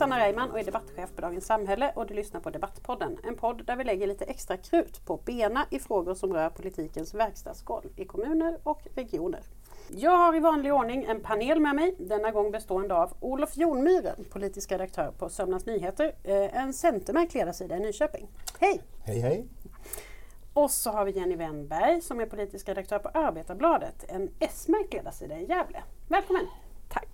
Sanna Reimann och är debattchef på Dagens Samhälle och du lyssnar på Debattpodden. En podd där vi lägger lite extra krut på bena i frågor som rör politikens verkstadsgolv i kommuner och regioner. Jag har i vanlig ordning en panel med mig, denna gång bestående av Olof Jonmyren, politisk redaktör på Sörmlands Nyheter, eh, en centermärkt ledarsida i Nyköping. Hej! Hej hej! Och så har vi Jenny Wennberg som är politisk redaktör på Arbetarbladet, en S-märkt ledarsida i Gävle. Välkommen! Tack!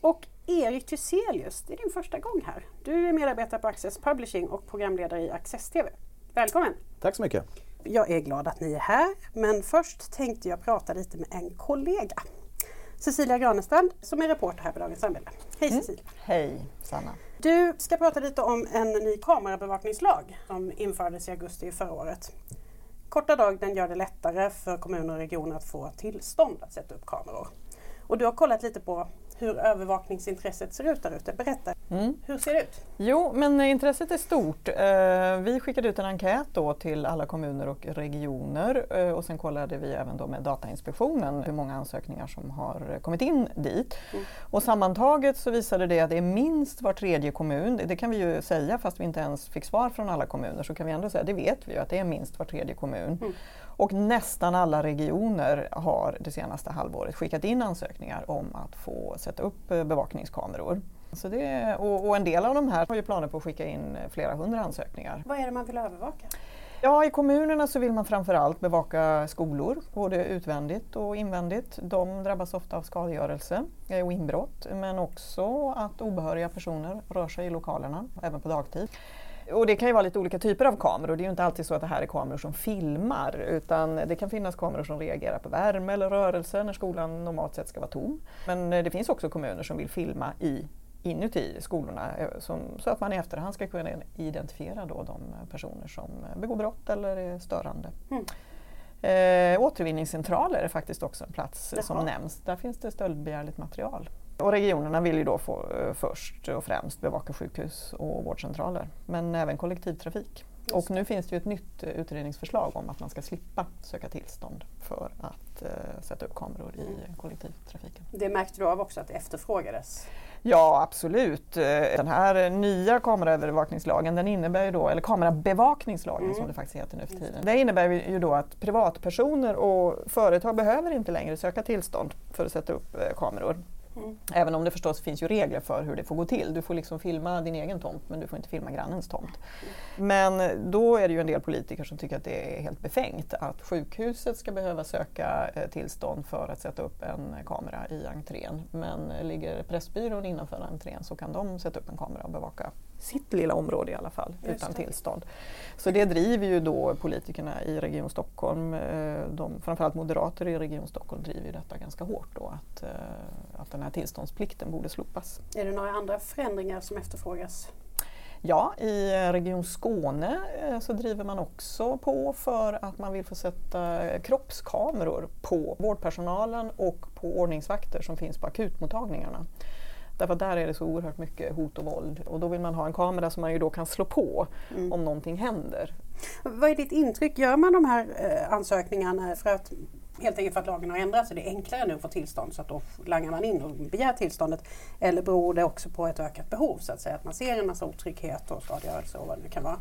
Och Erik Thyselius, det är din första gång här. Du är medarbetare på Access Publishing och programledare i Access TV. Välkommen! Tack så mycket! Jag är glad att ni är här, men först tänkte jag prata lite med en kollega. Cecilia Granestrand som är reporter här på Dagens Samhälle. Hej mm. Cecilia! Hej Sanna! Du ska prata lite om en ny kamerabevakningslag som infördes i augusti förra året. Korta dag den gör det lättare för kommuner och regioner att få tillstånd att sätta upp kameror. Och du har kollat lite på hur övervakningsintresset ser ut där ute. Berätta, mm. hur ser det ut? Jo, men intresset är stort. Eh, vi skickade ut en enkät då till alla kommuner och regioner eh, och sen kollade vi även då med Datainspektionen hur många ansökningar som har kommit in dit. Mm. Och sammantaget så visade det att det är minst var tredje kommun, det kan vi ju säga fast vi inte ens fick svar från alla kommuner, så kan vi ändå säga, det vet vi ju att det är minst var tredje kommun. Mm. Och nästan alla regioner har det senaste halvåret skickat in ansökningar om att få sätta upp eh, bevakningskameror. Så det, och, och en del av de här har ju planer på att skicka in flera hundra ansökningar. Vad är det man vill övervaka? Ja, i kommunerna så vill man framförallt bevaka skolor, både utvändigt och invändigt. De drabbas ofta av skadegörelse och inbrott, men också att obehöriga personer rör sig i lokalerna, även på dagtid. Och det kan ju vara lite olika typer av kameror. Det är ju inte alltid så att det här är kameror som filmar utan det kan finnas kameror som reagerar på värme eller rörelse när skolan normalt sett ska vara tom. Men eh, det finns också kommuner som vill filma i inuti skolorna eh, som, så att man i efterhand ska kunna identifiera då de personer som begår brott eller är störande. Mm. Eh, återvinningscentraler är faktiskt också en plats Jaha. som nämns. Där finns det stöldbegärligt material. Och regionerna vill ju då få, eh, först och främst bevaka sjukhus och vårdcentraler, men även kollektivtrafik. Och nu finns det ju ett nytt eh, utredningsförslag om att man ska slippa söka tillstånd för att uh, sätta upp kameror i mm. kollektivtrafiken. Det märkte du av också att det efterfrågades? Ja absolut. Den här nya kameraövervakningslagen, den innebär ju då, eller kamerabevakningslagen mm. som det faktiskt heter nu för tiden. Det innebär ju då att privatpersoner och företag behöver inte längre söka tillstånd för att sätta upp kameror. Mm. Även om det förstås finns ju regler för hur det får gå till. Du får liksom filma din egen tomt men du får inte filma grannens tomt. Men då är det ju en del politiker som tycker att det är helt befängt att sjukhuset ska behöva söka eh, tillstånd för att sätta upp en kamera i entrén. Men ligger Pressbyrån innanför entrén så kan de sätta upp en kamera och bevaka sitt lilla område i alla fall Just utan det. tillstånd. Så det driver ju då politikerna i Region Stockholm, eh, de, framförallt moderater i Region Stockholm driver ju detta ganska hårt då att, eh, att den här tillståndsplikten borde slopas. Är det några andra förändringar som efterfrågas? Ja, i Region Skåne eh, så driver man också på för att man vill få sätta kroppskameror på vårdpersonalen och på ordningsvakter som finns på akutmottagningarna. Därför att där är det så oerhört mycket hot och våld och då vill man ha en kamera som man ju då kan slå på mm. om någonting händer. Vad är ditt intryck? Gör man de här eh, ansökningarna för att helt enkelt för att lagen har ändrats så det är enklare nu att få tillstånd så att då langar man in och begär tillståndet. Eller beror det också på ett ökat behov så att säga, att man ser en massa otrygghet och skadegörelse och vad det nu kan vara?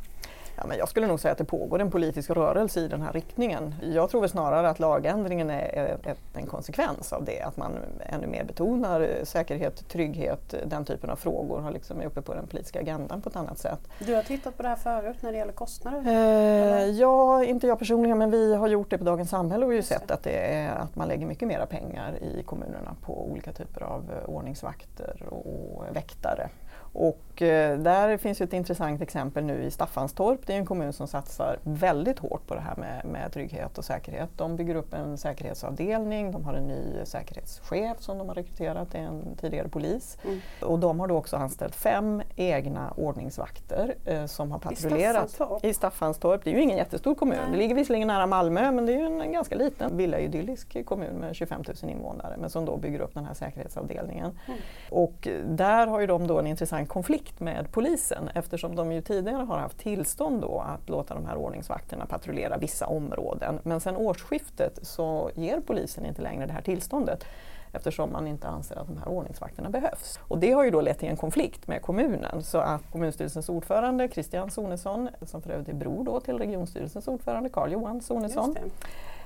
Ja, men jag skulle nog säga att det pågår en politisk rörelse i den här riktningen. Jag tror väl snarare att lagändringen är en konsekvens av det. Att man ännu mer betonar säkerhet, trygghet, den typen av frågor har liksom är uppe på den politiska agendan på ett annat sätt. Du har tittat på det här förut när det gäller kostnader? Eh, ja, inte jag personligen men vi har gjort det på Dagens Samhälle och ju sett att, det är, att man lägger mycket mera pengar i kommunerna på olika typer av ordningsvakter och väktare. Och eh, där finns ett intressant exempel nu i Staffanstorp. Det är en kommun som satsar väldigt hårt på det här med, med trygghet och säkerhet. De bygger upp en säkerhetsavdelning, de har en ny säkerhetschef som de har rekryterat, det är en tidigare polis. Mm. Och de har då också anställt fem egna ordningsvakter eh, som har patrullerat I Staffanstorp. i Staffanstorp. Det är ju ingen jättestor kommun, Nej. det ligger visserligen nära Malmö men det är ju en ganska liten villaidyllisk kommun med 25 000 invånare men som då bygger upp den här säkerhetsavdelningen. Mm. Och där har ju de då en intressant en konflikt med polisen eftersom de ju tidigare har haft tillstånd då att låta de här ordningsvakterna patrullera vissa områden. Men sedan årsskiftet så ger polisen inte längre det här tillståndet. eftersom man inte anser att de här ordningsvakterna behövs. Och det har ju då lett till en konflikt med kommunen så att kommunstyrelsens ordförande Christian Sonesson, som för övrigt är bror då till regionstyrelsens ordförande Carl-Johan Sonesson,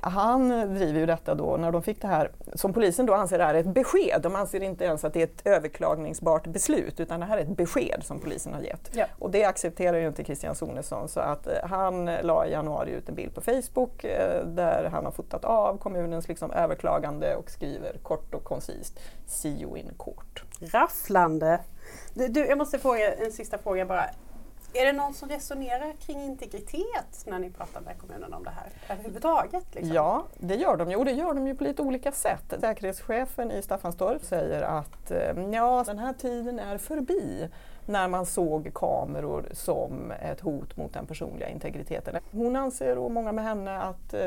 han driver ju detta då när de fick det här, som polisen då anser är ett besked. De anser inte ens att det är ett överklagningsbart beslut utan det här är ett besked som polisen har gett. Ja. Och det accepterar ju inte Christian Sonesson så att eh, han la i januari ut en bild på Facebook eh, där han har fotat av kommunens liksom överklagande och skriver kort och koncist See you in court. Rafflande! Du, jag måste fråga en sista fråga bara. Är det någon som resonerar kring integritet när ni pratar med kommunen om det här överhuvudtaget? Liksom? Ja, det gör de ju och det gör de ju på lite olika sätt. Säkerhetschefen i Staffanstorp säger att eh, ja, den här tiden är förbi när man såg kameror som ett hot mot den personliga integriteten. Hon anser, och många med henne, att eh,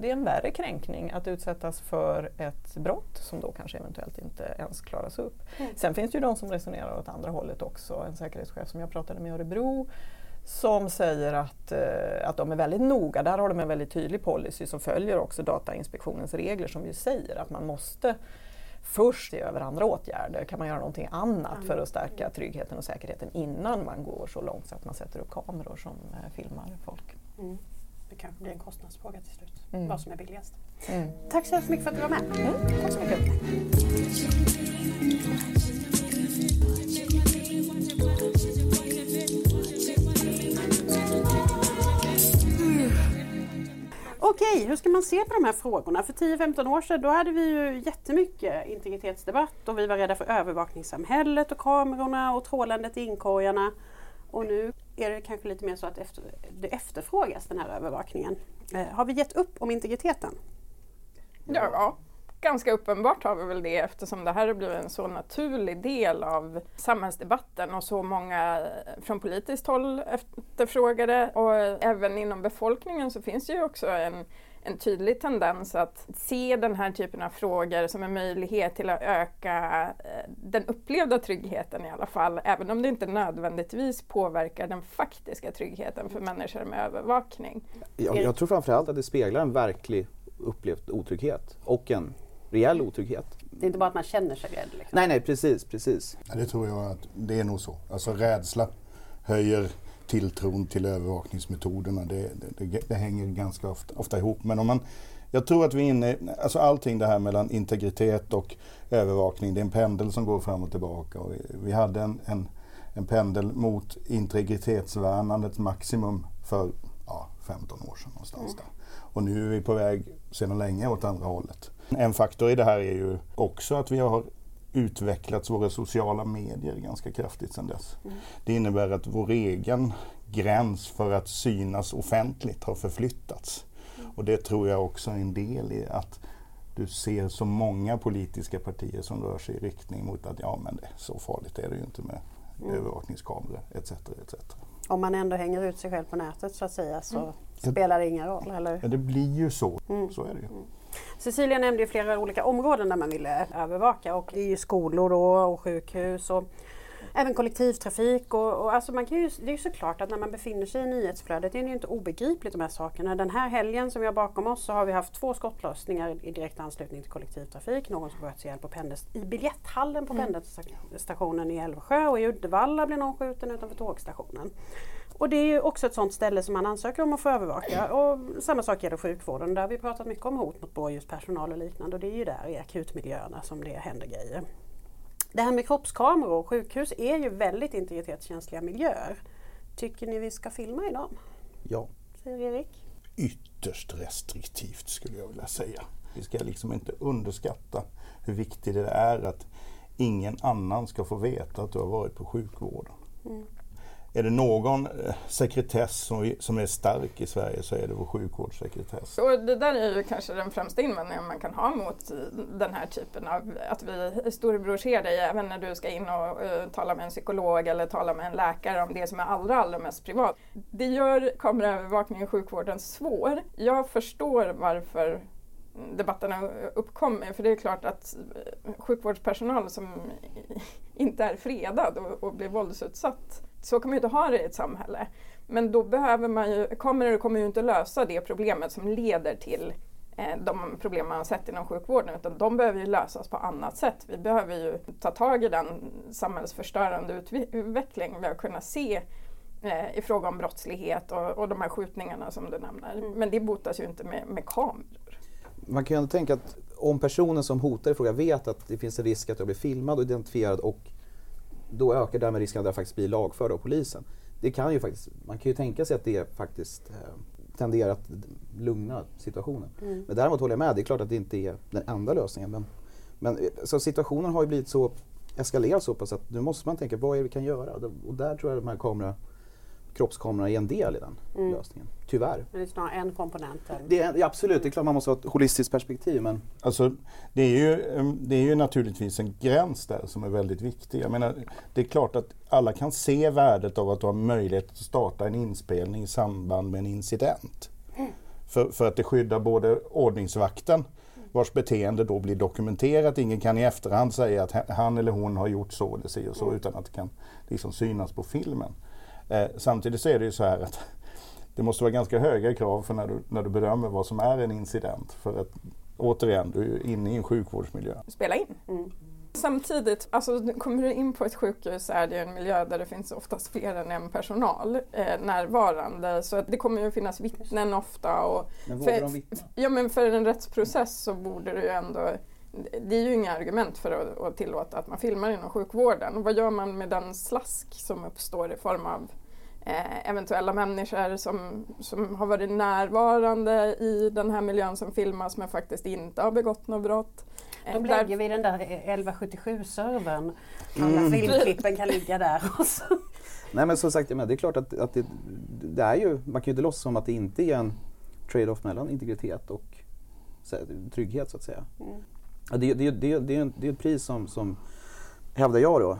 det är en värre kränkning att utsättas för ett brott som då kanske eventuellt inte ens klaras upp. Mm. Sen finns det ju de som resonerar åt andra hållet också. En säkerhetschef som jag pratade med i Örebro som säger att, eh, att de är väldigt noga. Där har de en väldigt tydlig policy som följer också Datainspektionens regler som ju säger att man måste först se över andra åtgärder. Kan man göra någonting annat för att stärka tryggheten och säkerheten innan man går så långt så att man sätter upp kameror som eh, filmar folk. Mm. Det kanske blir en kostnadsfråga till slut, mm. vad som är billigast. Mm. Tack så hemskt mycket för att du var med. Mm. Tack så mycket. Okej, hur ska man se på de här frågorna? För 10-15 år sedan då hade vi ju jättemycket integritetsdebatt och vi var rädda för övervakningssamhället och kamerorna och trålandet i inkorgarna. Och nu är det kanske lite mer så att efter, det efterfrågas den här övervakningen. Eh, har vi gett upp om integriteten? Ja, ganska uppenbart har vi väl det eftersom det här har blivit en så naturlig del av samhällsdebatten och så många från politiskt håll efterfrågar det och även inom befolkningen så finns det ju också en en tydlig tendens att se den här typen av frågor som en möjlighet till att öka eh, den upplevda tryggheten i alla fall, även om det inte nödvändigtvis påverkar den faktiska tryggheten för människor med övervakning. Jag, jag tror framförallt att det speglar en verklig upplevd otrygghet och en reell otrygghet. Det är inte bara att man känner sig rädd? Liksom. Nej, nej, precis, precis. Ja, det tror jag att det är nog så. Alltså rädsla höjer tilltron till övervakningsmetoderna. Det, det, det hänger ganska ofta, ofta, ihop. Men om man, jag tror att vi är inne, alltså allting det här mellan integritet och övervakning, det är en pendel som går fram och tillbaka. Och vi hade en, en, en pendel mot integritetsvärnandets maximum för ja, 15 år sedan någonstans mm. där. Och nu är vi på väg sedan länge åt andra hållet. En faktor i det här är ju också att vi har utvecklats våra sociala medier ganska kraftigt sedan dess. Mm. Det innebär att vår egen gräns för att synas offentligt har förflyttats. Mm. Och det tror jag också är en del i att du ser så många politiska partier som rör sig i riktning mot att ja men det, så farligt är det ju inte med mm. övervakningskameror etc. etc. Om man ändå hänger ut sig själv på nätet så att säga så mm. spelar det ingen roll? Eller? Ja, det blir ju så. Mm. Så är det ju. Cecilia nämnde flera olika områden där man ville övervaka och det är ju skolor och sjukhus och även kollektivtrafik. Och, och alltså man kan ju, det är ju såklart att när man befinner sig i nyhetsflödet det är det ju inte obegripligt de här sakerna. Den här helgen som vi har bakom oss så har vi haft två skottlossningar i direkt anslutning till kollektivtrafik. Någon som sköts ihjäl på pendels, i biljetthallen på mm. pendelstationen i Älvsjö och i Uddevalla blev någon skjuten utanför tågstationen. Och det är ju också ett sådant ställe som man ansöker om att få övervaka. Och samma sak gäller sjukvården. Där har vi pratat mycket om hot mot blåljuspersonal och liknande. Och det är ju där i akutmiljöerna som det händer grejer. Det här med kroppskameror och sjukhus är ju väldigt integritetskänsliga miljöer. Tycker ni vi ska filma i dem? Ja. Säger Erik? Ytterst restriktivt skulle jag vilja säga. Vi ska liksom inte underskatta hur viktigt det är att ingen annan ska få veta att du har varit på sjukvården. Mm är det någon eh, sekretess som, som är stark i Sverige så är det vår sjukvårdssekretess. Och det där är ju kanske den främsta invändningen man kan ha mot den här typen av att vi storebror ser dig även när du ska in och uh, tala med en psykolog eller tala med en läkare om det som är allra, allra mest privat. Det gör kameraövervakning i sjukvården svår. Jag förstår varför debatterna uppkommer. För det är klart att eh, sjukvårdspersonal som inte är fredad och, och blir våldsutsatt så kan man ju inte ha det i ett samhälle. Men då behöver man ju, kameror kommer ju inte lösa det problemet som leder till eh, de problem man har sett inom sjukvården utan de behöver ju lösas på annat sätt. Vi behöver ju ta tag i den samhällsförstörande utveckling vi har kunnat se eh, i fråga om brottslighet och, och de här skjutningarna som du nämner. Mm. Men det botas ju inte med, med kameror. Man kan ju ändå tänka att om personen som hotar i fråga vet att det finns en risk att jag blir filmad och identifierad och då ökar därmed risken att jag faktiskt blir lagförd av polisen. Det kan ju faktiskt, man kan ju tänka sig att det faktiskt eh, tenderar att lugna situationen. Mm. Men däremot håller jag med, det är klart att det inte är den enda lösningen. Men, men eh, så situationen har ju blivit så eskalerad så pass att nu måste man tänka, vad är det vi kan göra? Och där tror jag att de här kamera, kroppskamerorna är en del i den mm. lösningen. Tyvärr. Men det är snarare en komponent? Det är, absolut, det är klart man måste ha ett holistiskt perspektiv. Men... Alltså, det, är ju, mm, det är ju naturligtvis en gräns där som är väldigt viktig. Jag menar, det är klart att alla kan se värdet av att ha möjlighet att starta en inspelning i samband med en incident. Mm. För, för att det skyddar både ordningsvakten vars beteende då blir dokumenterat. Ingen kan i efterhand säga att han eller hon har gjort så eller så, och så mm. utan att det kan liksom synas på filmen. Eh, samtidigt så är det ju så här att det måste vara ganska höga krav för när du, när du bedömer vad som är en incident. För att återigen, du är inne i en sjukvårdsmiljö. Spela in. Mm. Samtidigt, alltså, kommer du in på ett sjukhus så är det en miljö där det finns oftast fler än en personal eh, närvarande. Så att det kommer ju finnas vittnen ofta. Och men vågar de vittna? Ja men för en rättsprocess så borde det ju ändå det är ju inga argument för att, att tillåta att man filmar inom sjukvården. Och vad gör man med den slask som uppstår i form av eh, eventuella människor som, som har varit närvarande i den här miljön som filmas men faktiskt inte har begått något brott. Då lägger vi den där 1177-servern. Alla mm. filmklippen kan ligga där. Nej men som sagt, det är klart att, att det, det, är ju, man kan ju inte låtsas som att det inte är en trade-off mellan integritet och trygghet så att säga. Mm. Det, det, det, det, är, det är ett pris som, som hävdar jag då, eh,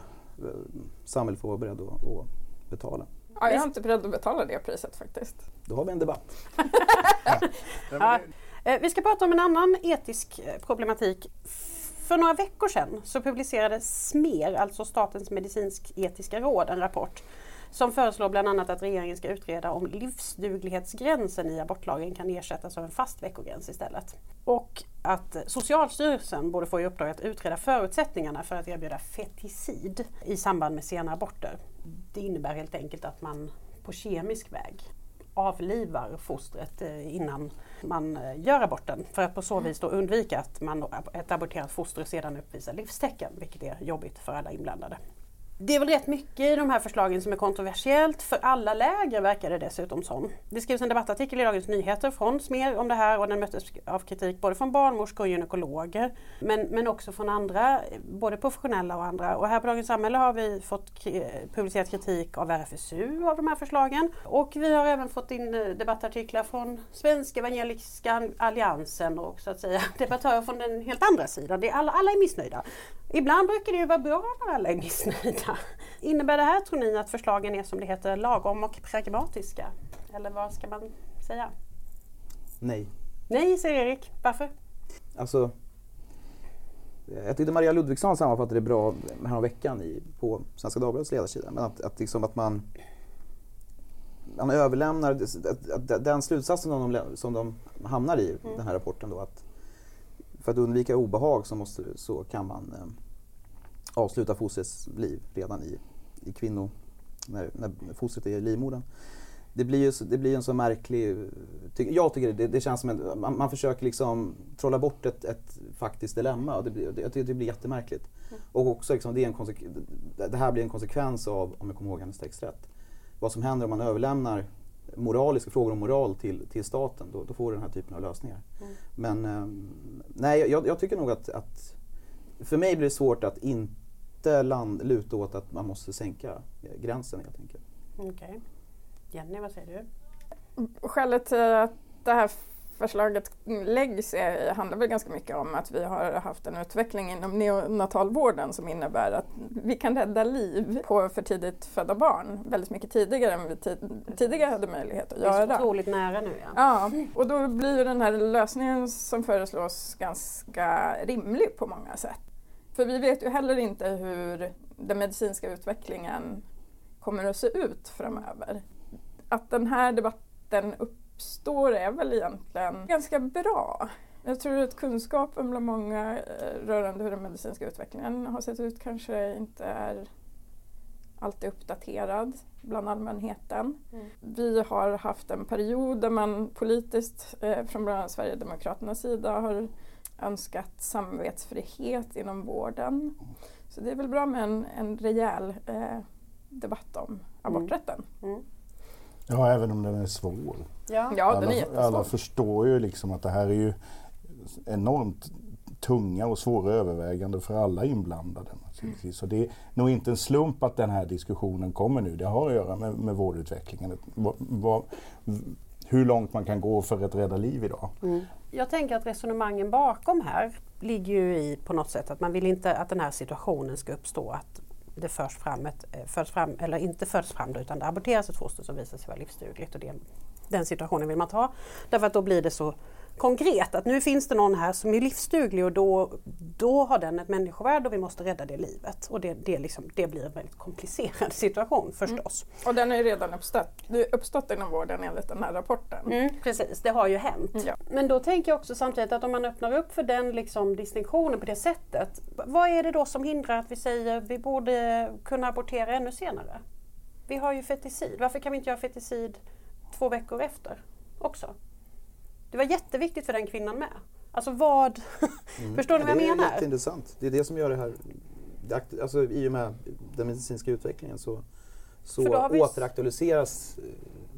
samhället får vara beredd att, att betala. Ja, jag är inte beredd att betala det priset faktiskt. Då har vi en debatt. ja. Eh, vi ska prata om en annan etisk eh, problematik. För några veckor sedan så publicerade SMER, alltså Statens medicinsk-etiska råd, en rapport som föreslår bland annat att regeringen ska utreda om livsduglighetsgränsen i abortlagen kan ersättas av en fast veckogräns istället. Och att Socialstyrelsen borde få i uppdrag att utreda förutsättningarna för att erbjuda feticid i samband med sena aborter. Det innebär helt enkelt att man på kemisk väg avlivar fostret eh, innan man eh, gör aborten för att på så vis då undvika att man, ett aborterat foster sedan uppvisar livstecken, vilket är jobbigt för alla inblandade. Det är väl rätt mycket i de här förslagen som är kontroversiellt för alla läger verkar det dessutom som. Det skrevs en debattartikel i Dagens Nyheter från Smer om det här och den möttes av kritik både från barnmorskor och gynekologer men, men också från andra, både professionella och andra. Och här på Dagens Samhälle har vi fått publicerat kritik av RFSU av de här förslagen och vi har även fått in eh, debattartiklar från Svenska Evangeliska Alliansen och så att säga debattörer från den helt andra sidan. Det är alla, alla är missnöjda. Ibland brukar det ju vara bra när alla är missnöjda. Innebär det här tror ni att förslagen är som det heter lagom och pragmatiska? Eller vad ska man säga? Nej. Nej, säger Erik. Varför? Alltså, jag tyckte Maria Ludvigsson sammanfattade det bra veckan i, på Svenska Dagbladets ledarsida. Men att, att, liksom att man, man överlämnar att, att den slutsatsen som de, som de hamnar i, mm. den här rapporten då, att för att undvika obehag så, måste, så kan man eh, avsluta fostrets liv redan i, i kvinno, när, när fostret är i livmodern. Det blir ju det blir en så märklig... Ty, jag tycker det, det känns som att man, man, försöker liksom trolla bort ett, ett faktiskt dilemma och det blir, det, det blir jättemärkligt. Mm. Och också liksom, det, är en det här blir en konsekvens av, om jag kommer ihåg hennes text rätt, vad som händer om man överlämnar moraliska frågor om moral till, till staten, då, då får du den här typen av lösningar. Mm. Men eh, nej, jag, jag, tycker nog att, att, för mig blir det svårt att inte land, luta åt att man måste sänka gränsen helt enkelt. Okej. Okay. Jenny, vad säger du? Skälet till att det här förslaget läggs är, handlar väl ganska mycket om att vi har haft en utveckling inom neonatalvården som innebär att vi kan rädda liv på för tidigt födda barn väldigt mycket tidigare än vi tidigare hade möjlighet att göra. Det är så otroligt nära nu ja. Ja, och då blir den här lösningen som föreslås ganska rimlig på många sätt. För vi vet ju heller inte hur den medicinska utvecklingen kommer att se ut framöver. Att den här debatten upp uppstår är väl egentligen ganska bra. Jag tror att kunskapen bland många eh, rörande hur den medicinska utvecklingen har sett ut kanske inte är alltid uppdaterad bland allmänheten. Mm. Vi har haft en period där man politiskt eh, från bland annat Sverigedemokraternas sida har önskat samvetsfrihet inom vården. Så det är väl bra med en, en rejäl eh, debatt om aborträtten. Mm. Ja, även om den är svår. Ja. Ja, den är alla, jättesvår. alla förstår ju liksom att det här är ju enormt tunga och svåra överväganden för alla inblandade. naturligtvis. Så det är nog inte en slump att den här diskussionen kommer nu. Det har att göra med, med vårdutvecklingen. Vad- vad- hur långt man kan gå för att rädda liv idag. Mm. Jag tänker att resonemangen bakom här ligger ju i på något sätt att man vill inte att den här situationen ska uppstå att det förs fram ett, eh, förs fram, eller inte förs fram då, utan det aborteras ett foster som visar sig vara livsdugligt. Och det, den situationen vill man ta. Därför att då blir det så konkret att nu finns det någon här som är livsduglig och då, då har den ett människovärde och vi måste rädda det livet. Och det, det, liksom, det blir en väldigt komplicerad situation förstås. Och den har ju redan uppstått, är uppstått inom vården enligt den här rapporten. Mm, precis, det har ju hänt. Ja. Men då tänker jag också samtidigt att om man öppnar upp för den liksom distinktionen på det sättet. Vad är det då som hindrar att vi säger att vi borde kunna abortera ännu senare? Vi har ju feticid. Varför kan vi inte göra feticid två veckor efter också? Det var jätteviktigt för den kvinnan med. Alltså vad... Förstår ni vad jag det är menar? jätteintressant. Det är det som gör det här, alltså i och med den medicinska utvecklingen så, så vi- återaktualiseras eh,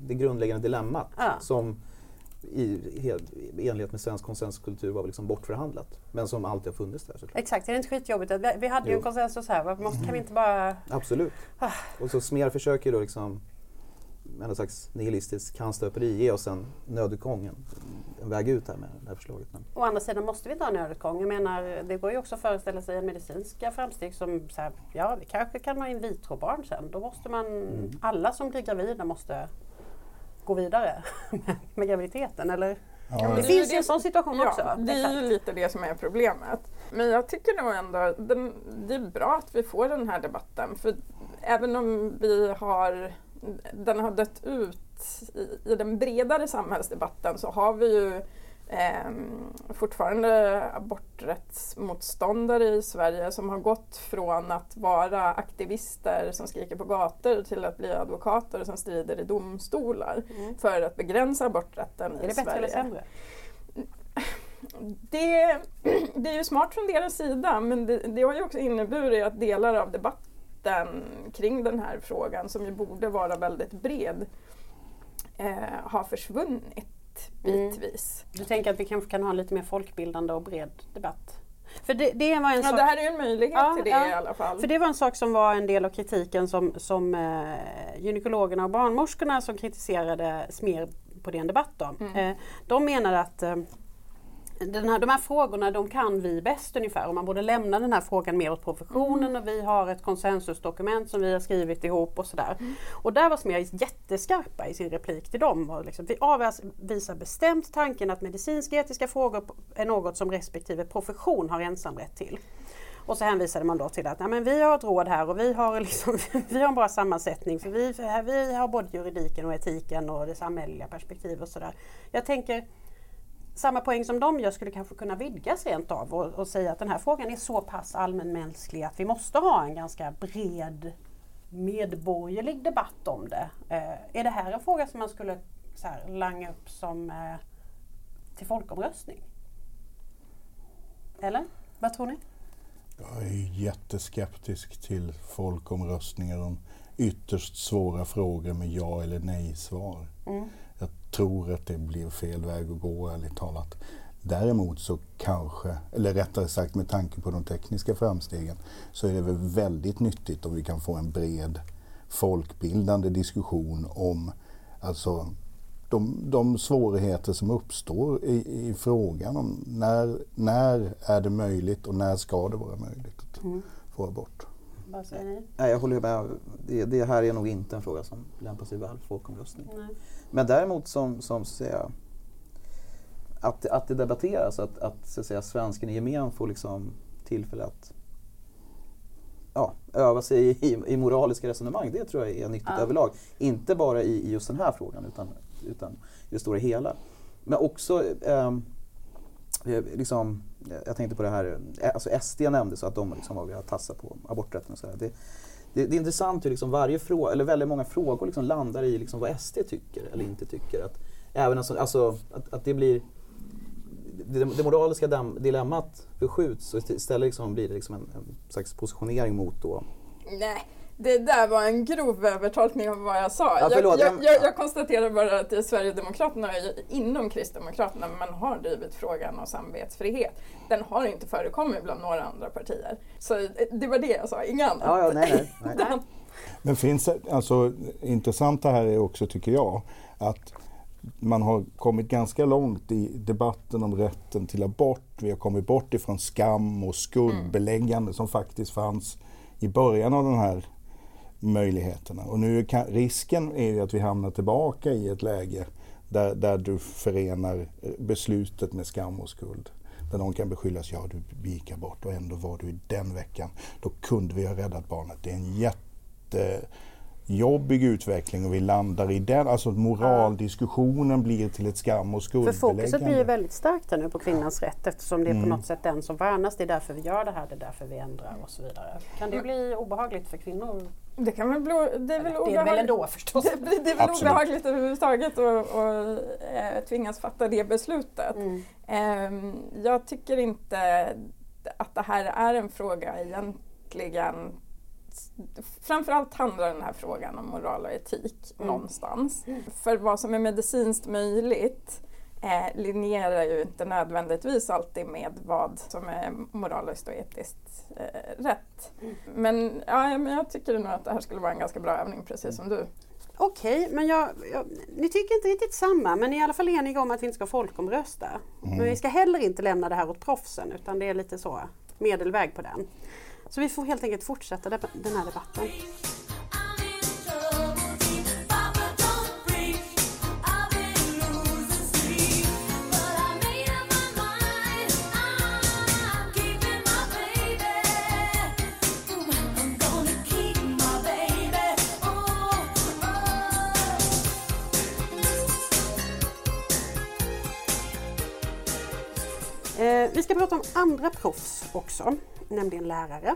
det grundläggande dilemmat Ja. som i, i enlighet med svensk konsensuskultur var liksom bortförhandlat. Men som alltid har funnits där såklart. Exakt, är det inte skitjobbigt? Vi, vi hade ju en Jo. konsensus här. Varför måste, kan vi inte bara... Absolut. Ah. Och så Smer försöker då liksom med någon slags nihilistisk kannstöperi ge oss en nödutgång, en, en väg ut här med det här förslaget. Men, Å andra sidan måste vi inte ha nödutgång. Jag menar, det går ju också att föreställa sig en medicinska framsteg som så här, ja, vi kanske kan ha in vitro-barn sen. Då måste man, alla som blir gravida måste gå vidare med, med graviditeten. Eller? Ja, det men det är finns ju en sån situation också. Ja, det är ju lite det som är problemet. Men jag tycker nog ändå den, det är bra att vi får den här debatten. För även om vi har, den har dött ut i, i den bredare samhällsdebatten så har vi ju eh, fortfarande aborträttsmotståndare i Sverige som har gått från att vara aktivister som skriker på gator till att bli advokater som strider i domstolar för att begränsa aborträtten Mm. Är i det bättre Sverige. eller sämre? Det, det är ju smart från deras sida men det, det har ju också inneburit att delar av debatten kring den här frågan som ju borde vara väldigt bred eh, har försvunnit Mm. bitvis. Du tänker att vi kanske kan ha en lite mer folkbildande och bred debatt? För det, det var en Ja, sak... det här är en möjlighet Ja, till det ja. i alla fall. För det var en sak som var en del av kritiken som, som eh, gynekologerna och barnmorskorna som kritiserade SMER på DN Debatt. Då. Eh, de menade att eh, den här, de här frågorna de kan vi bäst ungefär och man borde lämna den här frågan mer åt professionen och vi har ett konsensusdokument som vi har skrivit ihop och sådär. Och där var Smer jätteskarpa i sin replik till dem. Och liksom, vi avvisar bestämt tanken att medicinsk-etiska frågor är något som respektive profession har ensamrätt till. Och så hänvisade man då till att nej, men vi har ett råd här och vi har, liksom, vi har en bra sammansättning för vi, vi har både juridiken och etiken och det samhälleliga perspektivet och sådär. Jag tänker samma poäng som de gör skulle kanske kunna vidgas rent av och, och säga att den här frågan är så pass allmänmänsklig att vi måste ha en ganska bred medborgerlig debatt om det. Eh, är det här en fråga som man skulle så här, langa upp som eh, till folkomröstning? Eller? Vad tror ni? Jag är jätteskeptisk till folkomröstningar om ytterst svåra frågor med ja eller nej-svar. Mm. Jag tror att det blir fel väg att gå, ärligt talat. Däremot så kanske, eller rättare sagt med tanke på de tekniska framstegen, så är det väl väldigt nyttigt om vi kan få en bred folkbildande diskussion om alltså, de, de svårigheter som uppstår i, i frågan om när, när är det möjligt och när ska det vara möjligt att Mm. få abort. Vad säger ni? nej, jag håller med. Det, det här är nog inte en fråga som lämpar sig väl för folkomröstning. Nej. Men däremot som, som så att, säga, att, att det debatteras, att, att, så att säga, svensken i gemen får liksom tillfälle att ja, öva sig i, i, i moraliska resonemang. Det tror jag är nyttigt Ja. överlag. Inte bara i, i just den här frågan utan, utan i det stora hela. Men också, ehm, eh, liksom, jag tänkte på det här, eh, alltså SD nämndes att de liksom var vilja tassa på aborträtten och så här. Det, det, är intressant hur liksom varje fråga, eller väldigt många frågor liksom landar i liksom vad SD tycker eller inte tycker. Att, även alltså, alltså att, att det blir det, det moraliska dilemmat förskjuts och istället liksom blir det liksom en, en slags positionering mot då Nej, det där var en grov övertolkning av vad jag sa. Ja, förlåt, jag, jag, jag, konstaterar bara att i Sverigedemokraterna, inom Kristdemokraterna, man har drivit frågan om samvetsfrihet. Den har inte förekommit bland några andra partier. Så det var det jag sa, inget annat. Ja, ja, nej, nej, nej. Men finns alltså intressanta här är också, tycker jag, att man har kommit ganska långt i debatten om rätten till abort. Vi har kommit bort ifrån skam och skuldbeläggande mm. som faktiskt fanns i början av de här möjligheterna. Och nu kan, risken är ju att vi hamnar tillbaka i ett läge där, där du förenar eh, beslutet med skam och skuld. Där någon kan beskyllas, ja du gick abort och ändå var du i den veckan. Då kunde vi ha räddat barnet. Det är en jätte jobbig utveckling och vi landar i den, alltså moraldiskussionen blir till ett skam och skuldbeläggande. För fokuset blir väldigt starkt här nu på kvinnans rätt eftersom det är på mm. något sätt den som värnas. Det är därför vi gör det här, det är därför vi ändrar och så vidare. Kan det bli obehagligt för kvinnor? Det kan väl bli, det är väl, det är väl ändå förstås. Det, det är väl Absolut. obehagligt överhuvudtaget att och, äh, tvingas fatta det beslutet. Mm. Ähm, jag tycker inte att det här är en fråga egentligen framförallt handlar den här frågan om moral och etik mm. någonstans. Mm. För vad som är medicinskt möjligt eh, linjerar ju inte nödvändigtvis alltid med vad som är moraliskt och etiskt eh, rätt. Mm. Men, ja, men jag tycker nog att det här skulle vara en ganska bra övning, precis som du. Okej, okay, men jag, jag, ni tycker inte riktigt samma men ni är i alla fall eniga om att vi inte ska folkomrösta. Mm. Men vi ska heller inte lämna det här åt proffsen utan det är lite så medelväg på den. Så vi får helt enkelt fortsätta den här debatten. Prata om andra proffs också nämligen lärare.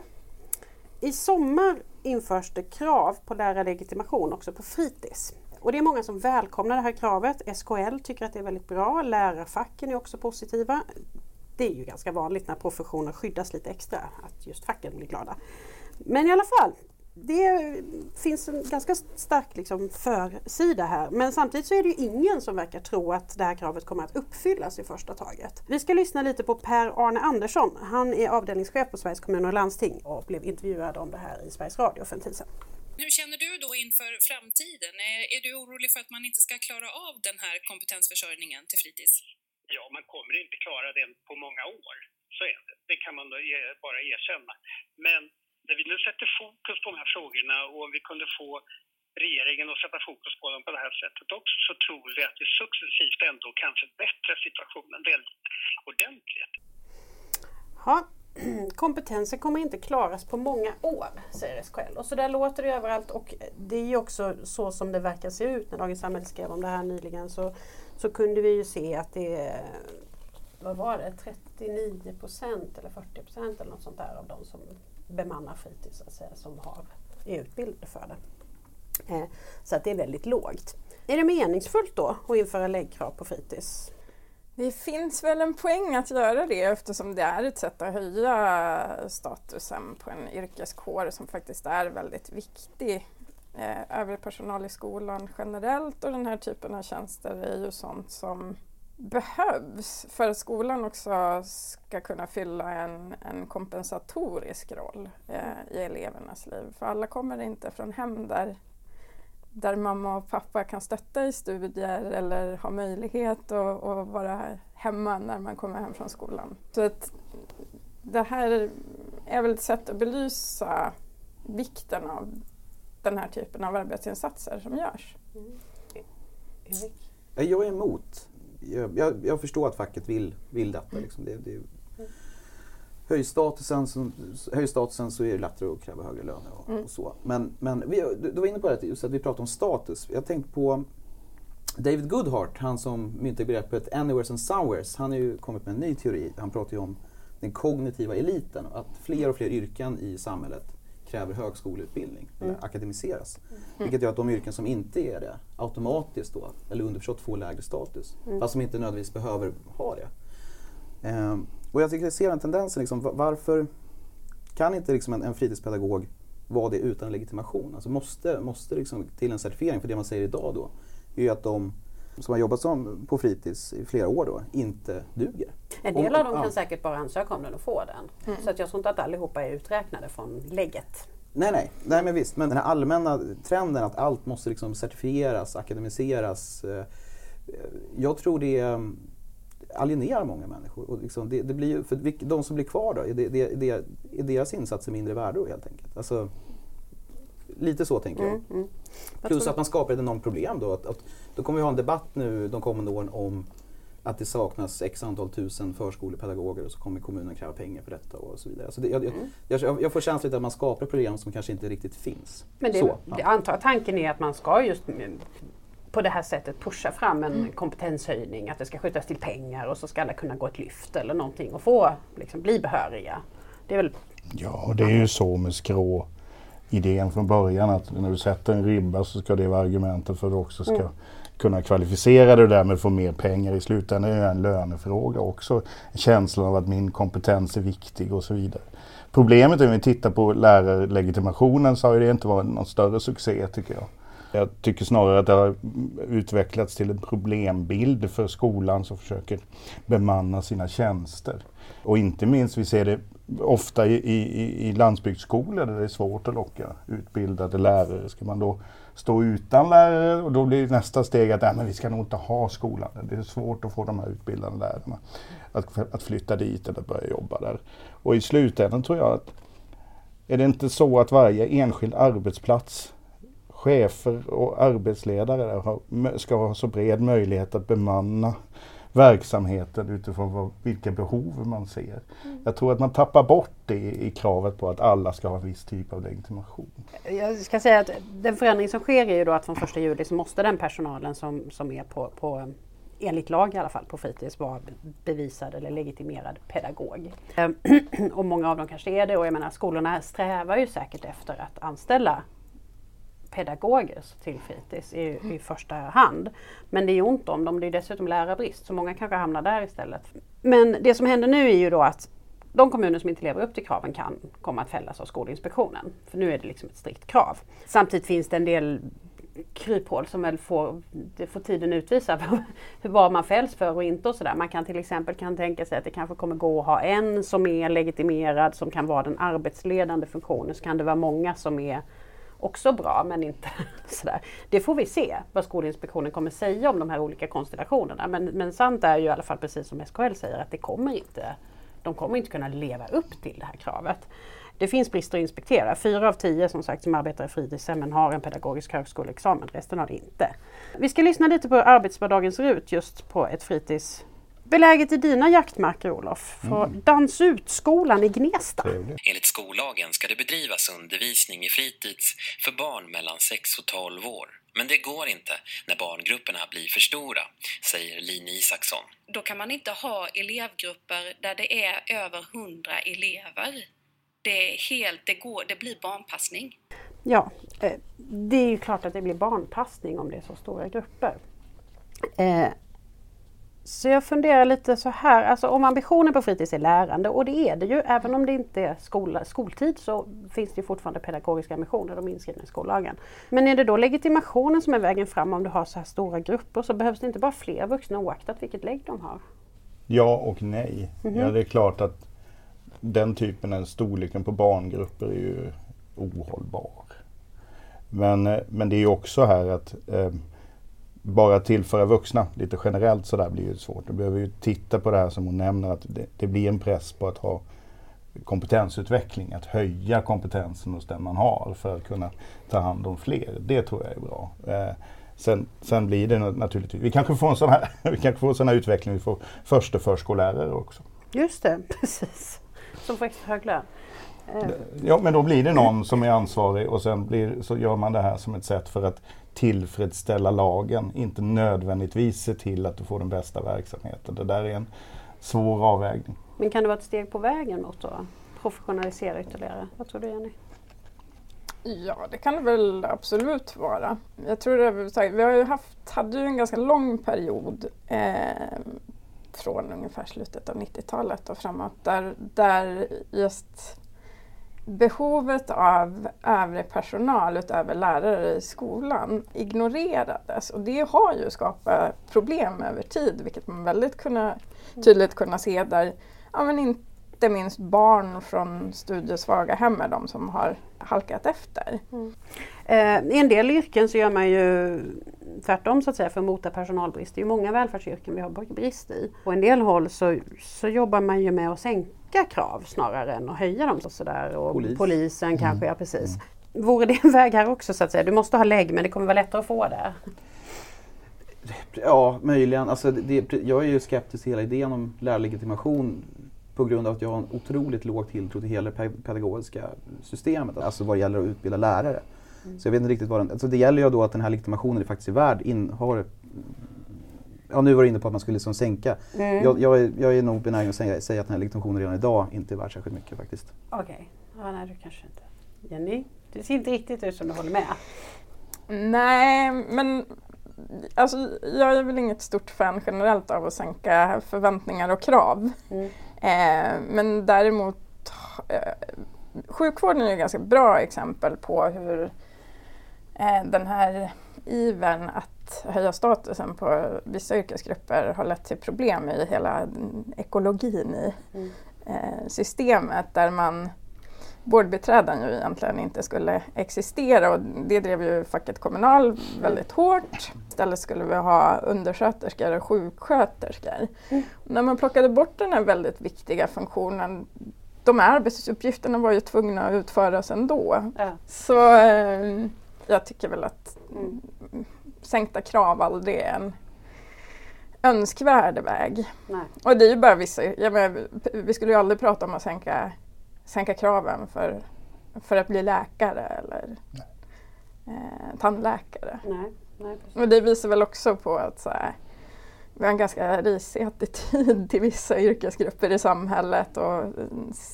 I sommar införs det krav på lärarlegitimation också på fritids. Och det är många som välkomnar det här kravet. SKL tycker att det är väldigt bra. Lärarfacken är också positiva. Det är ju ganska vanligt när professioner skyddas lite extra att just facken blir glada. Men i alla fall, det finns en ganska stark liksom försida här. Men samtidigt så är det ju ingen som verkar tro att det här kravet kommer att uppfyllas i första taget. Vi ska lyssna lite på Per-Arne Andersson. Han är avdelningschef på Sveriges kommuner och landsting och blev intervjuad om det här i Sveriges Radio för en tid sedan. Hur känner du då inför framtiden? Är, du orolig för att man inte ska klara av den här kompetensförsörjningen till fritids? Ja, man kommer inte klara den på många år. Så är det. Det kan man bara erkänna. Men när vi nu sätter fokus på de här frågorna och om vi kunde få regeringen att sätta fokus på dem på det här sättet också så tror vi att vi successivt ändå kan förbättra situationen väldigt ordentligt. Ja, kompetensen kommer inte klaras på många år, säger SKL. Och så där låter det överallt och det är ju också så som det verkar se ut. När Dagens Samhälle skrev om det här nyligen så, så kunde vi ju se att det är, vad var det, 39 procent eller 40 procent eller något sånt där av de som bemannar fritids så att säga, som har, är utbildade för det. Eh, så att det är väldigt lågt. Är det meningsfullt då att införa läggkrav på fritids? Det finns väl en poäng att göra det eftersom det är ett sätt att höja statusen på en yrkeskår som faktiskt är väldigt viktig. Eh, övrig personal i skolan generellt och den här typen av tjänster är ju sånt som behövs för att skolan också ska kunna fylla en, en kompensatorisk roll eh, i elevernas liv. För alla kommer inte från hem där, där mamma och pappa kan stötta i studier eller ha möjlighet att, att vara hemma när man kommer hem från skolan. Så att det här är väl ett sätt att belysa vikten av den här typen av arbetsinsatser som görs. Mm. Jag är emot jag, jag, förstår att facket vill, vill detta. Liksom. Det, det, höj, statusen, så, höj statusen så är det lättare att kräva högre löner och, mm. och så. Men, men vi, du, du var inne på det, just att vi pratar om status. Jag tänkte på David Goodhart, han som myntade begreppet anywheres and somewheres, han har ju kommit med en ny teori. Han pratar ju om den kognitiva eliten, att fler och fler yrken i samhället kräver högskoleutbildning, eller akademiseras. Vilket gör att de yrken som inte är det automatiskt då, eller underförstått får lägre status. Fast som inte nödvändigtvis behöver ha det. Ehm, och jag tycker jag ser den tendensen, liksom, va- varför kan inte liksom en, en fritidspedagog vara det utan legitimation? Alltså måste, måste liksom till en certifiering, för det man säger idag då är ju att de som har jobbat som på fritids i flera år då inte duger. En del av dem ja. kan säkert bara ansöka om den och få den. Så att jag tror inte att allihopa är uträknade från lägget. Nej, nej, nej men visst. Men den här allmänna trenden att allt måste liksom certifieras, akademiseras. eh, Jag tror det eh, alienerar många människor. Och liksom det, det blir, för de som blir kvar då, är, det, det, det, är deras insatser mindre värda då helt enkelt? Alltså, lite så tänker jag. Mm, Plus att man skapar ett enormt problem då. Att, att, då kommer vi ha en debatt nu de kommande åren om att det saknas x antal tusen förskolepedagoger och så kommer kommunen kräva pengar för detta och så vidare. Alltså det, jag, jag, jag, jag får känslan lite att man skapar problem som kanske inte riktigt finns. Men det, så, jag ja. antar att tanken är att man ska just mm, på det här sättet pusha fram en kompetenshöjning, att det ska skjutas till pengar och så ska alla kunna gå ett lyft eller någonting och få liksom, bli behöriga. Det är väl Ja, och det är ju så med skrå idén från början att när du sätter en ribba så ska det vara argumentet för att du också ska kunna kvalificera dig och därmed få mer pengar i slutändan. är en lönefråga också. Känslan av att min kompetens är viktig och så vidare. Problemet är om vi tittar på lärarlegitimationen så har det inte varit någon större succé tycker jag. Jag tycker snarare att det har utvecklats till en problembild för skolan som försöker bemanna sina tjänster. Och inte minst, vi ser det ofta i, i, i landsbygdsskolor där det är svårt att locka utbildade lärare. Ska man då stå utan lärare och då blir nästa steg att äh, men vi ska nog inte ha skolan. Det är svårt att få de här utbildade lärarna att, att flytta dit eller börja jobba där. Och i slutändan tror jag att är det inte så att varje enskild arbetsplats chefer och arbetsledare ska ha så bred möjlighet att bemanna verksamheten utifrån vad, vilka behov man ser. Jag tror att man tappar bort det i, i kravet på att alla ska ha en viss typ av legitimation. Jag ska säga att den förändring som sker är ju då att från 1 juli så måste den personalen som, som är på, på enligt lag i alla fall på fritids vara bevisad eller legitimerad pedagog. Ehm, Och många av dem kanske är det och jag menar skolorna strävar ju säkert efter att anställa pedagoger till fritids i, i första hand. Men det är ju ont om dem, det är dessutom lärarbrist så många kanske hamnar där istället. Men det som händer nu är ju då att de kommuner som inte lever upp till kraven kan komma att fällas av Skolinspektionen. För nu är det liksom ett strikt krav. Samtidigt finns det en del kryphål som väl får, det får tiden utvisa hur- vad man fälls för och inte och sådär. Man kan till exempel kan tänka sig att det kanske kommer gå att ha en som är legitimerad som kan vara den arbetsledande funktionen. Så kan det vara många som är också bra men inte sådär. Det får vi se vad Skolinspektionen kommer säga om de här olika konstellationerna. Men, men sant är ju i alla fall precis som SKL säger att det kommer inte, de kommer inte kunna leva upp till det här kravet. Det finns brister att inspektera. Fyra av tio som sagt som arbetar i fritidshemmen har en pedagogisk högskoleexamen, resten har det inte. Vi ska lyssna lite på hur arbetsvardagen ser ut just på ett fritids Beläget i dina jaktmarker Olof, på Dans ut-skolan i Gnesta. Trevligt. Enligt skollagen ska det bedrivas undervisning i fritids för barn mellan 6 och 12 år. Men det går inte när barngrupperna blir för stora, säger Line Isaksson. Då kan man inte ha elevgrupper där det är över 100 elever. Det är helt, det går, det blir barnpassning. Ja, eh, det är ju klart att det blir barnpassning om det är så stora grupper. Så jag funderar lite så här, alltså om ambitionen på fritids är lärande och det är det ju, även om det inte är skola, skoltid så finns det ju fortfarande pedagogiska ambitioner, de är inskrivna i skollagen. Men är det då legitimationen som är vägen fram om du har så här stora grupper så behövs det inte bara fler vuxna oaktat vilket lägg de har? Ja och nej. Ja, det är klart att den typen av storleken på barngrupper är ju ohållbar. Men, eh, men det är ju också här att eh, bara tillföra vuxna lite generellt så där blir ju svårt. Du behöver ju titta på det här som hon nämner att det, det blir en press på att ha kompetensutveckling, att höja kompetensen hos den man har för att kunna ta hand om fler. Det tror jag är bra. Eh, sen, sen blir det naturligtvis, vi kanske får en sån här, vi kanske får en sån här utveckling, vi får första förskollärare också. Just det, precis. Som får extra hög lön. Ja, men då blir det någon som är ansvarig och sen blir, så gör man det här som ett sätt för att tillfredsställa lagen, inte nödvändigtvis se till att du får den bästa verksamheten. Det där är en svår avvägning. Men kan det vara ett steg på vägen mot att professionalisera ytterligare? Vad tror du Jenny? Ja, det kan det väl absolut vara. Jag tror det, vi har ju haft, hade ju en ganska lång period eh, från ungefär slutet av 90-talet och framåt där, där just behovet av övrig personal utöver lärare i skolan ignorerades och det har ju skapat problem över tid vilket man väldigt kunna, tydligt kunnat se där ja, men inte minst barn från studiesvaga hem är de som har halkat efter. Mm. Eh, I en del yrken så gör man ju tvärtom så att säga för att mota personalbrist. Det är ju många välfärdsyrken vi har brist i. På en del håll så, så jobbar man ju med att sänka krav snarare än att höja dem. Och sådär. Och Polis. Polisen Mm. kanske, ja precis. Vore det en väg här också så att säga? Du måste ha lägg men det kommer vara lättare att få det. Ja, möjligen. Alltså, det, jag är ju skeptisk till hela idén om lärarlegitimation på grund av att jag har en otroligt låg tilltro till hela det pe- pedagogiska systemet. Alltså vad gäller att utbilda lärare. Så jag vet inte riktigt vad den... Alltså det gäller ju då att den här legitimationen faktiskt är värd, in, har... Ja, nu var du inne på att man skulle liksom sänka. Jag, jag, är, jag är nog benägen att säga, säga att den här legitimationen redan idag inte är värd särskilt mycket faktiskt. Okej, ja, nej du kanske inte. Jenny, det ser inte riktigt ut som du håller med. Nej, men alltså, jag är väl inget stort fan generellt av att sänka förväntningar och krav. Mm. Eh, men däremot eh, sjukvården är ett ganska bra exempel på hur eh, den här ivern att höja statusen på vissa yrkesgrupper har lett till problem i hela ekologin i Mm. eh, systemet där man vårdbiträden ju egentligen inte skulle existera och det drev ju facket Kommunal väldigt hårt. Istället skulle vi ha undersköterskor och sjuksköterskor. När man plockade bort den här väldigt viktiga funktionen de här arbetsuppgifterna var ju tvungna att utföras ändå. Ja. Så eh, jag tycker väl att Mm. Sänkta krav aldrig är en önskvärd väg. Nej. Och det är ju bara vissa, menar, vi skulle ju aldrig prata om att sänka, sänka kraven för, för att bli läkare eller eh, tandläkare. Nej, nej. Och det visar väl också på att så här, vi har en ganska risig attityd till vissa yrkesgrupper i samhället och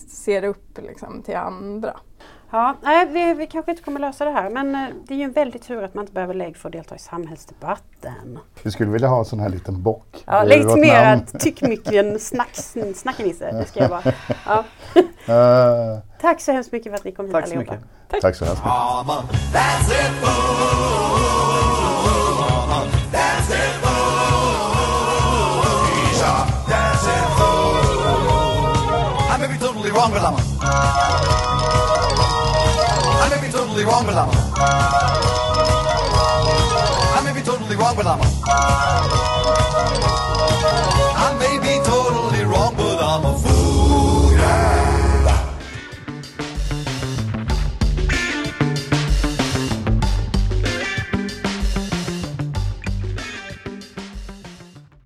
ser upp liksom, till andra. Ja, nej, vi, vi kanske inte kommer lösa det här men eh, det är ju en väldig tur att man inte behöver lägg för att delta i samhällsdebatten. Vi skulle vilja ha en sån här liten bock. Ja, namn. legitimerad tyckmycken snacks, snackenisse. Det ska jag vara. Ja. Eh, Tack så hemskt mycket för att ni kom hit Tack så allihopa. mycket. tack så hemskt mycket. Wrong, may be totally wrong, a... I may be totally wrong, but I'm.